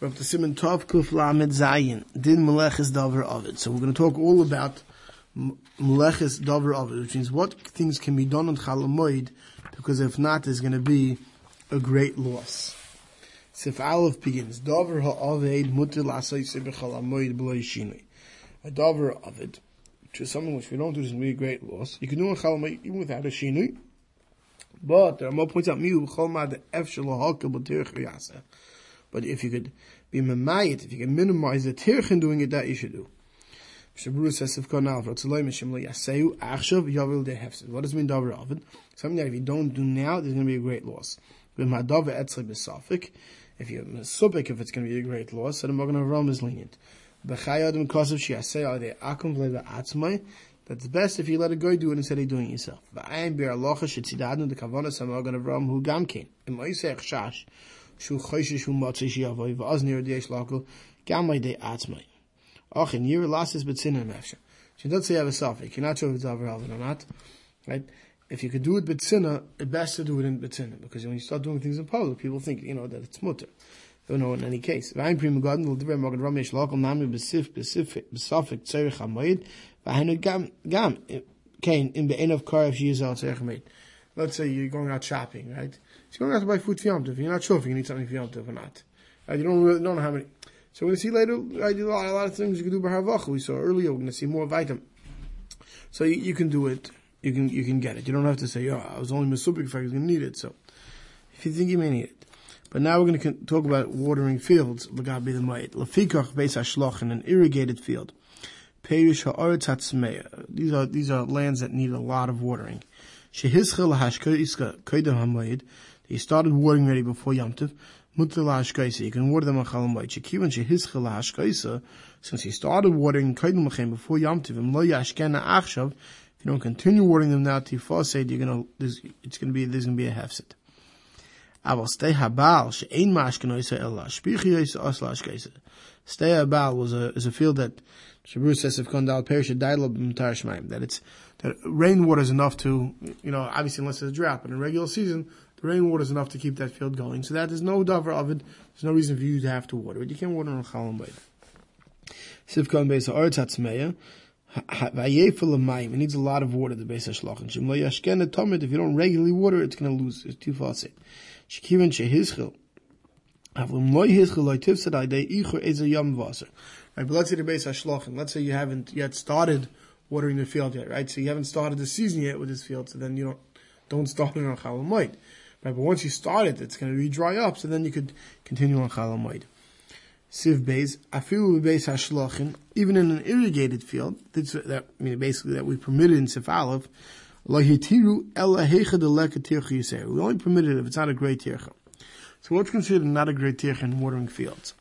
We're Tov Kuf Lamed Zayin. Din Meleches Dover Ovid. So we're going to talk all about Meleches Dover Ovid, which means what things can be done on Chalamoid, because if not, there's going to be a great loss. Sif Aleph begins. Dover Ha'aved Mutil Asay Sebechalamoid B'lo Yishinui. A Dover Ovid, which is something which we don't do, is going to be a great loss. You can do on Chalamoid even without a Shinui. But there are more points out, Miu Cholma the F Shalahaka B'tirch Yaseh. But if you could be memayit, if you can minimize the tirchin doing it, that you should do. What does mean davar ovid? Something that if you don't do now, there's going to be a great loss. If you're mesupik, if it's going to be a great loss, then Magen Avraham is lenient. That's best if you let a guy do it instead of doing it yourself shu choyshe shu matze shi avoy va nir deish lakel gamay de atzmay ach in yir lasis but mefsha she does say have a self You're not sure if it's over or not? Right? If you could do it betzina, sinna it best to do it in betzina because when you start doing things in public people think you know that it's mutter. You know in any case. Vayn prim garden will divem morgen ramesh lakel name besif besif besafik tsayr khamoyd vayn gam gam eh, kein in the end of karev if you is out tsayr Let's say you're going out shopping, right? So you're going have to buy food for Yom Tov. You're not sure if you need something for Yom Tov or not. Right? You don't really don't know how many. So we're going to see later. I do a lot, a lot of things you can do by Harvacha. We saw earlier. We're going to see more vitamin. So you, you, can do it. You can you can get it. You don't have to say, "Oh, I was only misubik if I was going to need it." So if you think you may need it. But now we're going to talk about watering fields. L'gabi the mayit. Lefikach beis hashloch in an irrigated field. Perish ha'aretz hatzmeya. These are these are lands that need a lot of watering. Shehischel hashkoiska koidem hamayid. He started watering ready before Yom Tov. You can water them on Chol Hamoed. Since he started watering Kodim Lachem before Yom Tov, Lo Yashkena Achshav, if you don't continue watering them now Tifased, you're gonna, it's gonna be, there's gonna be a hefset. Aber stay habal, she'ein mashkenoisa ella, shpichi osla ashkeisa. Stay habal was a, is a field that, Shabru says if Kondal perish a dialogue that it's, that rainwater is enough to, you know, obviously unless there's a drought, but in regular season, the rainwater is enough to keep that field going. So that there's no davar of it. There's no reason for you to have to water it. You can't water on Chalam Bayit. Sivkon Beis Ha'aretz Hatzmeya. It needs a lot of water, the Beis HaShlachin. Shem lo yashken tomid, if you don't regularly water, it's going to lose. It's too fast. Shekiven shehizchil. Avlim lo yizchil lo tivsad aydei ichur eze yam vaser. Right, but let's say the Beis. Let's say you haven't yet started watering the field yet, right? So you haven't started the season yet with this field, so then you don't, don't start it on Chalam Right, but once you start it, it's going to be dry up, so then you could continue on Chalamoid. Siv Beis, Afilu Beis Hashlachin, even in an irrigated field, that's, that, I mean, basically that we permitted in Sif Aleph, Lahitiru Ela Hecha. We only permitted it if it's not a great tircha. So what's considered not a great tircha in watering fields?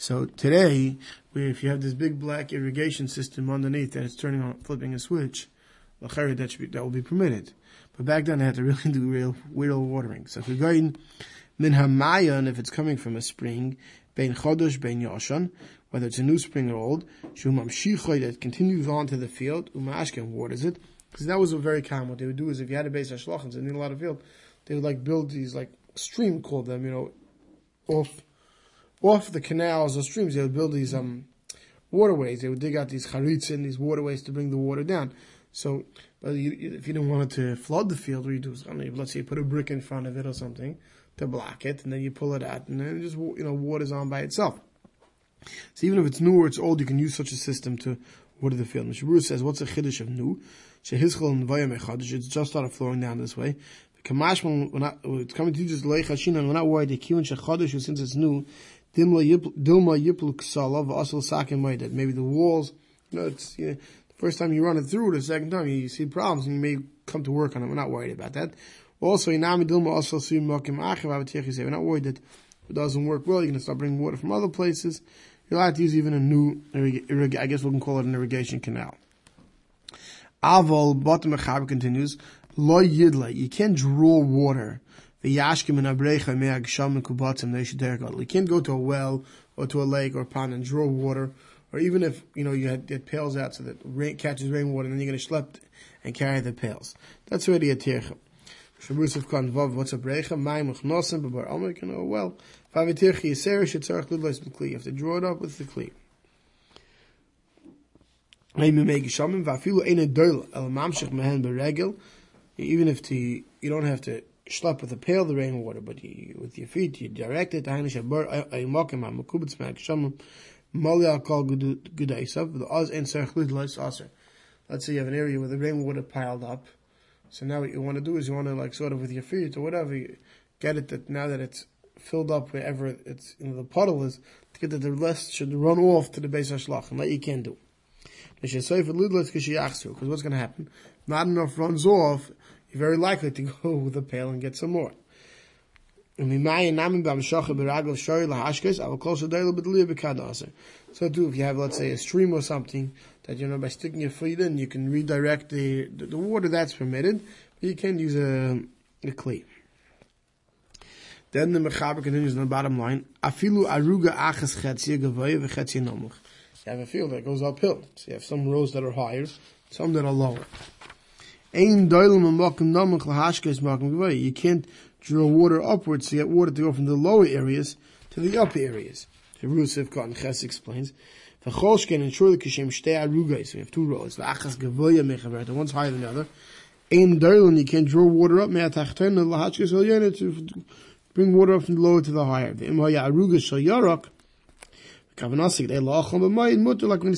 So today, if you have this big black irrigation system underneath and it's turning on, flipping a switch, that, should be, that will be permitted. But back then, they had to really do real, real watering. So if you're going min hamayan, if it's coming from a spring, bein chodosh, bein yoshan, whether it's a new spring or old, shumam shichoy that continues on to the field, umashken waters it, because that was a very common. What they would do is if you had a base of shlachans and need a lot of field, they would like build these like stream called them, you know, off off the canals or streams. They would build these um waterways. They would dig out these charitz in these waterways to bring the water down. So, but you, if you don't want it to flood the field, what you do is, I mean, let's say you put a brick in front of it or something to block it, and then you pull it out, and then it just, you know, water's on by itself. So even if it's new or it's old, you can use such a system to water the field. Mishabur says, what's a chiddush of new? Shehizchel and vayam it's just started flowing down this way. Kamashman, we're not, it's coming to just loy chashin, and we're not worried the kiwan shechadish, since it's new, dilma yiplu ksala, v'asal sakim that maybe the walls, you know, it's, you know, First time you run it through, the second time you see problems and you may come to work on it. We're not worried about that. Also, Inami Dilma also see Makim Achiv we're not worried that it doesn't work well. You're going to start bringing water from other places. You're allowed to use even a new, I guess we can call it an irrigation canal. Aval, bottom of continues, Lo Yidla, you can't draw water. The Yashkim and Abrecha Meag Sham and Kubatim You can't go to a well or to a lake or a pond and draw water or even if you know you had it pails out so that rain catches rainwater, and then you're going to schlep and carry the pails. That's already a tircha. What's a brecha? Mayim uchnosim, but bar you know, well, if Vavitirchi Yisera Shetzarech Lidlos B'Kli. You have to draw it up with the Kli. Even if the, you don't have to schlep with a pail the rainwater, but you, with your feet you direct it. Aser. Let's say you have an area where the rainwater piled up. So now what you want to do is you want to like sort of with your feet or whatever, you get it that now that it's filled up wherever it's know, the puddle is, to get that the rest should run off to the base of shlach, and that you can't do. Because what's going to happen? Not enough runs off, you're very likely to go with a pail and get some more. So too, if you have, let's say, a stream or something, that, you know, by sticking your feet in, you can redirect the, the, the water that's permitted, but you can't use a, a clay. Then the Mechaber continues on the bottom line, Afilu aruga achas. You have a field that goes uphill. So you have some rows that are higher, some that are lower. You can't draw water upwards to get water to go from the lower areas to the upper areas. The Rusif Cotton Ches explains, V'cholshken and surely kishem shtei arugais. We have two rows. V'achas gavoya. One's higher than the other. Ein doilim, you can't draw water up me'atachten to bring water up from the lower to the higher. The kavanasik they mutter like when.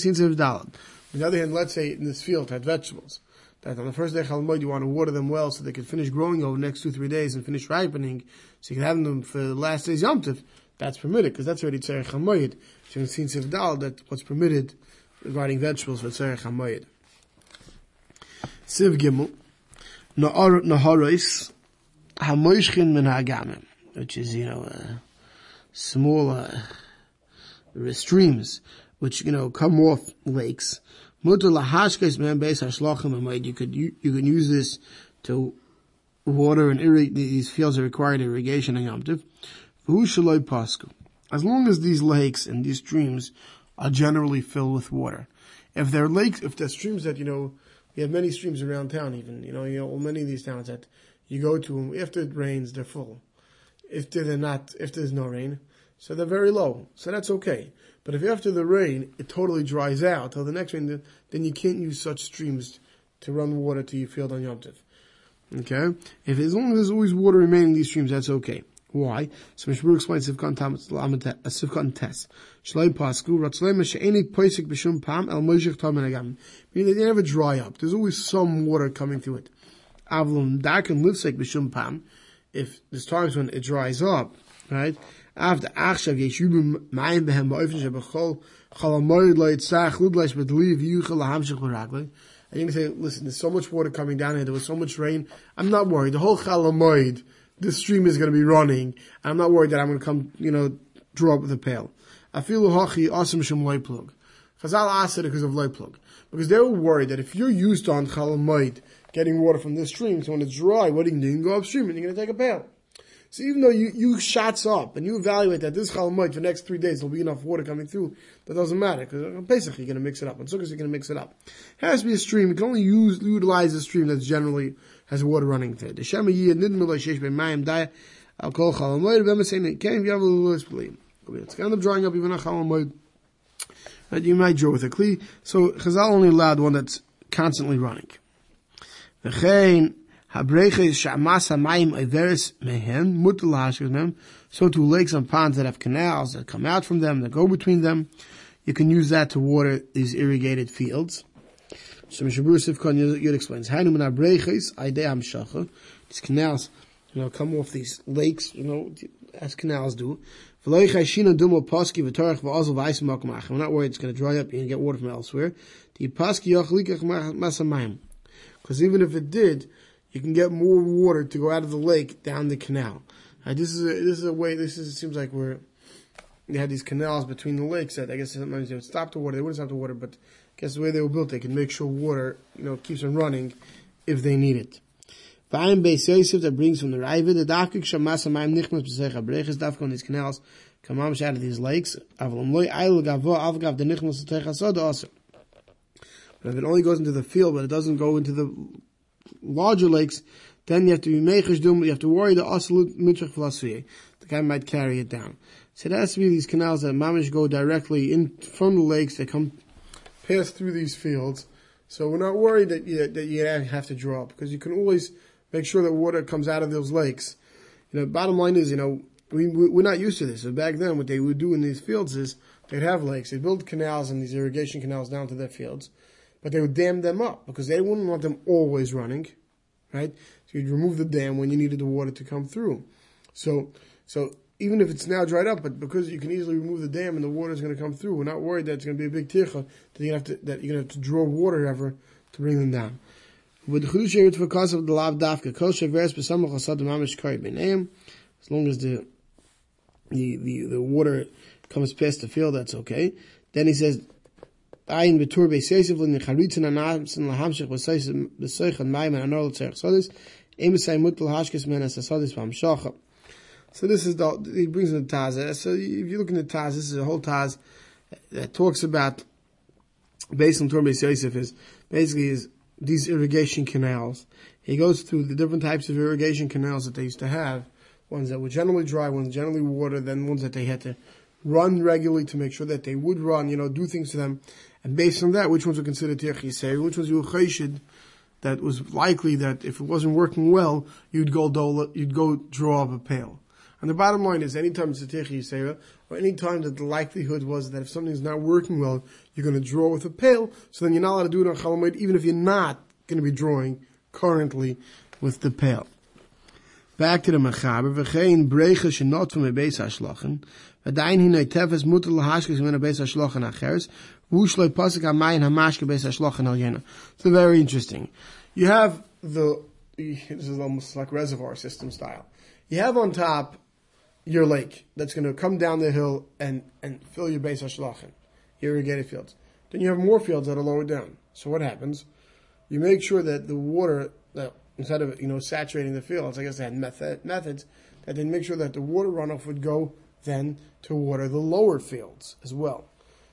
On the other hand, let's say in this field had vegetables, that on the first day Chalmoid you want to water them well so they can finish growing over the next two, three days and finish ripening, so you can have them for the last day's Yom Tov, that's permitted, because that's already Tzarech HaMoyed. So in Sin Sev Dalad, that what's permitted regarding vegetables for Tzarech HaMoyed. Siv Gimel, Naharis, Hamoishkin min Hagamim which is, you know, uh, smaller uh, streams, which, you know, come off lakes. You could, you, you can use this to water and irrigate, these fields that require irrigation and Yom As long as these lakes and these streams are generally filled with water. If they're lakes, if they're streams that, you know, we have many streams around town even, you know, you know, many of these towns that you go to after it rains, they're full if they're not, if there's no rain. So they're very low. So that's okay. But if after the rain, it totally dries out till the next rain, then you can't use such streams to run water to your field on Yom Tov. Okay? If as long as there's always water remaining in these streams, that's okay. Why? So Mishmur explains Sivkot uh, Tes. Shloi Pasku, Ratzlema She'eni Poisik B'Shum Pam El Moshiach Tam Agam. Meaning they never dry up. There's always some water coming through it. Avlum Darken Livsek B'Shum Pam if there's times when it dries up, right? After achshav yeshubim mayim behem ba'ofen shebachol chalamoyed lo yitzach yuchel lahamshich b'raglei. And you can say, listen, there's so much water coming down here, there was so much rain, I'm not worried. The whole chalamoyed, the stream is going to be running, I'm not worried that I'm going to come, you know, draw up with a pail. Afilu hachi asim shem loiplug. Chazal asked it because of loiplug. Because they were worried that if you're used to on chalamoyed, getting water from this stream. So when it's dry, what are you going to do? Go upstream and you're going to take a pail. So even though you, you shots up and you evaluate that this chalamoid for the next three days there'll be enough water coming through, that doesn't matter because basically uh, you're going to mix it up. On sukkahs you're going to mix it up. It has to be a stream. You can only use utilize a stream that's generally has water running through it. It can't be able to It's kind of drying up even a chalamoid that you might draw with a kli. So Chazal only allowed one that's constantly running. The V'chein habreches sha'amas hamayim iveris mehen mutal hashkes So to lakes and ponds that have canals that come out from them that go between them, you can use that to water these irrigated fields. So Mishabur Sivkon Yud explains, Hainu min habreches aidei hamshacha. These canals, you know, come off these lakes, you know, as canals do. We're not worried it's going to dry up and get water from elsewhere. Because even if it did, you can get more water to go out of the lake down the canal. Right, this is a, this is a way. This is seems like we're they had these canals between the lakes that I guess sometimes they would stop the water. They wouldn't stop the water, but I guess the way they were built, they can make sure water you know keeps on running if they need it. Vayim Beis Yosef that brings from the the Nichmas on these canals out of these lakes. Loi Ayil Gavo Avgav the Nichmas also. But if it only goes into the field, but it doesn't go into the larger lakes, then you have to be mechish dum. You have to worry the absolute mitzvah philosophy. The guy might carry it down. So it has to be these canals that mamish go directly in from the lakes that come pass through these fields. So we're not worried that you, that you have to draw up because you can always make sure that water comes out of those lakes. You know, bottom line is, you know, we, we're not used to this. So back then, what they would do in these fields is they'd have lakes, they'd build canals and these irrigation canals down to their fields, but they would dam them up because they wouldn't want them always running, right? So you'd remove the dam when you needed the water to come through. So, so even if it's now dried up, but because you can easily remove the dam and the water is going to come through, we're not worried that it's going to be a big tircha that you have to that you're going to have to draw water ever to bring them down. With the because of the lav dafka besamach asad mamish kari b'neim, as long as the the, the the water comes past the field, that's okay. Then he says, "Ayin betur beisesiv l'nicharitzin anamsin lahamshich b'soich and mayim and anor l'tzerich sodis, em say mutal hashkes men as sodis b'hamshacha." So this is the he brings in the Taz. So if you look in the Taz, this is a whole Taz that talks about based on Torah is basically is these irrigation canals. He goes through the different types of irrigation canals that they used to have, ones that were generally dry, ones generally water, then ones that they had to run regularly to make sure that they would run, you know, do things to them. And based on that, which ones were considered Tirch which ones were that was likely that if it wasn't working well, you'd go dole, you'd go draw up a pail. And the bottom line is, anytime it's a Tirch Yisera, or any time that the likelihood was that if something's not working well, you're going to draw with a pail, so then you're not allowed to do it on Chalamoid, even if you're not going to be drawing currently with the pail. Back to the Mechaber, v'chein brecha shenot from a beis hashlochen, posik hamayin hamashke beis hashlochen al yena. So very interesting. You have the, this is almost like reservoir system style. You have on top your lake that's going to come down the hill and, and fill your beis hashlochen, irrigated fields. Then you have more fields that are lower down. So what happens? You make sure that the water, that instead of you know saturating the fields, I guess they had method, methods that they make sure that the water runoff would go then to water the lower fields as well.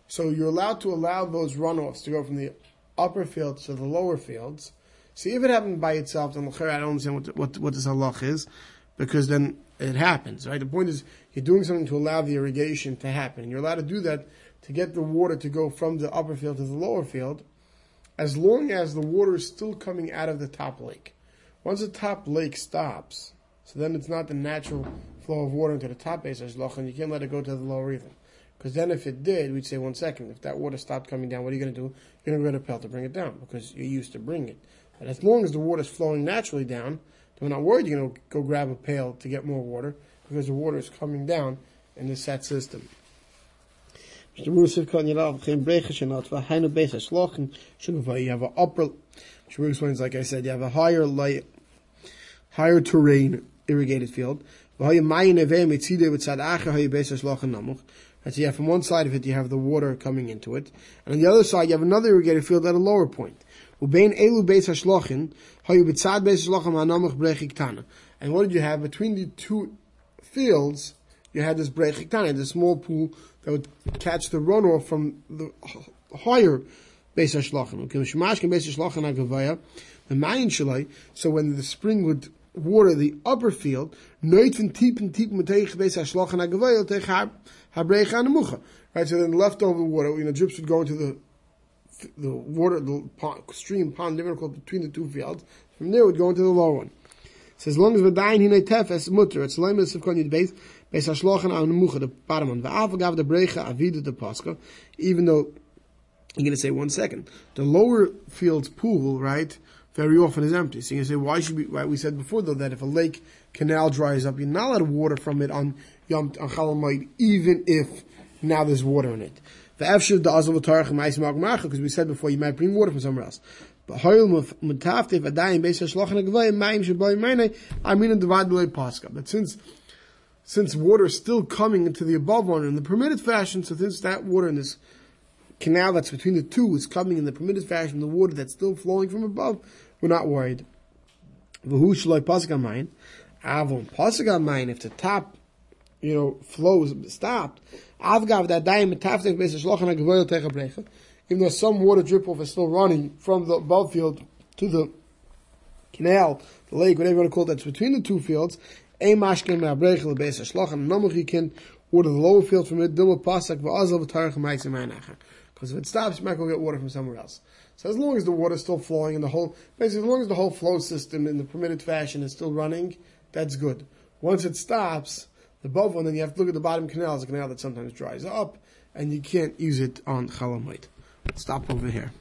So you're allowed to allow those runoffs to go from the upper fields to the lower fields. See, if it happened by itself, then I don't understand what, what, what this halach is because then it happens, right? The point is you're doing something to allow the irrigation to happen. And you're allowed to do that to get the water to go from the upper field to the lower field, as long as the water is still coming out of the top lake. Once the top lake stops, so then it's not the natural flow of water into the top base as loch, and you can't let it go to the lower either. Because then if it did, we'd say, one second, if that water stopped coming down, what are you going to do? You're going to go to pail to bring it down, because you're used to bring it. But as long as the water is flowing naturally down, we're not worried you're going to go grab a pail to get more water because the water is coming down in the set system. You have an upper, explains, like I said, you have a higher light, higher terrain irrigated field. And so you have from one side of it, you have the water coming into it. And on the other side, you have another irrigated field at a lower point. And what did you have? Between the two fields, you had this brechik tana, this small pool that would catch the runoff from the higher beis hashlochin. Okay, the so when the spring would water the upper field, beis. Right, so then the leftover water, you know, drips would go into the the water, the pond, stream, pond, different between the two fields. From there, it would go into the lower one. So as long as we're dying in a tefes mutter, it's lime of kon yid base, base ashlochen an mucha the bottom one. Va'av gav the brecha avida the pascha, even though you're going to say one second. The lower field's pool, right, very often is empty. So you say, why should we, right, we said before though that if a lake canal dries up, you're not allowed water from it on Yom, on even if now there's water in it. Because we said before, you might bring water from somewhere else. But But since since water is still coming into the above one in the permitted fashion, so since that water in this canal that's between the two is coming in the permitted fashion, the water that's still flowing from above, we're not worried. If the top, you know, flows stopped, Avgav that daim metaftek beis. Even though some water drip off is still running from the above field to the canal, the lake, whatever you want to call it, that's between the two fields. Ein mashkin me'abrecha lebeis shlochen namuch you can Water the lower field from it, dilma pasak v'azal v'tarach. Because if it stops, you might go get water from somewhere else. So as long as the water is still flowing and the whole, basically as long as the whole flow system in the permitted fashion is still running, that's good. Once it stops, the above one, then you have to look at the bottom canal. It's a canal that sometimes dries up, and you can't use it on chalamite. Stop over here.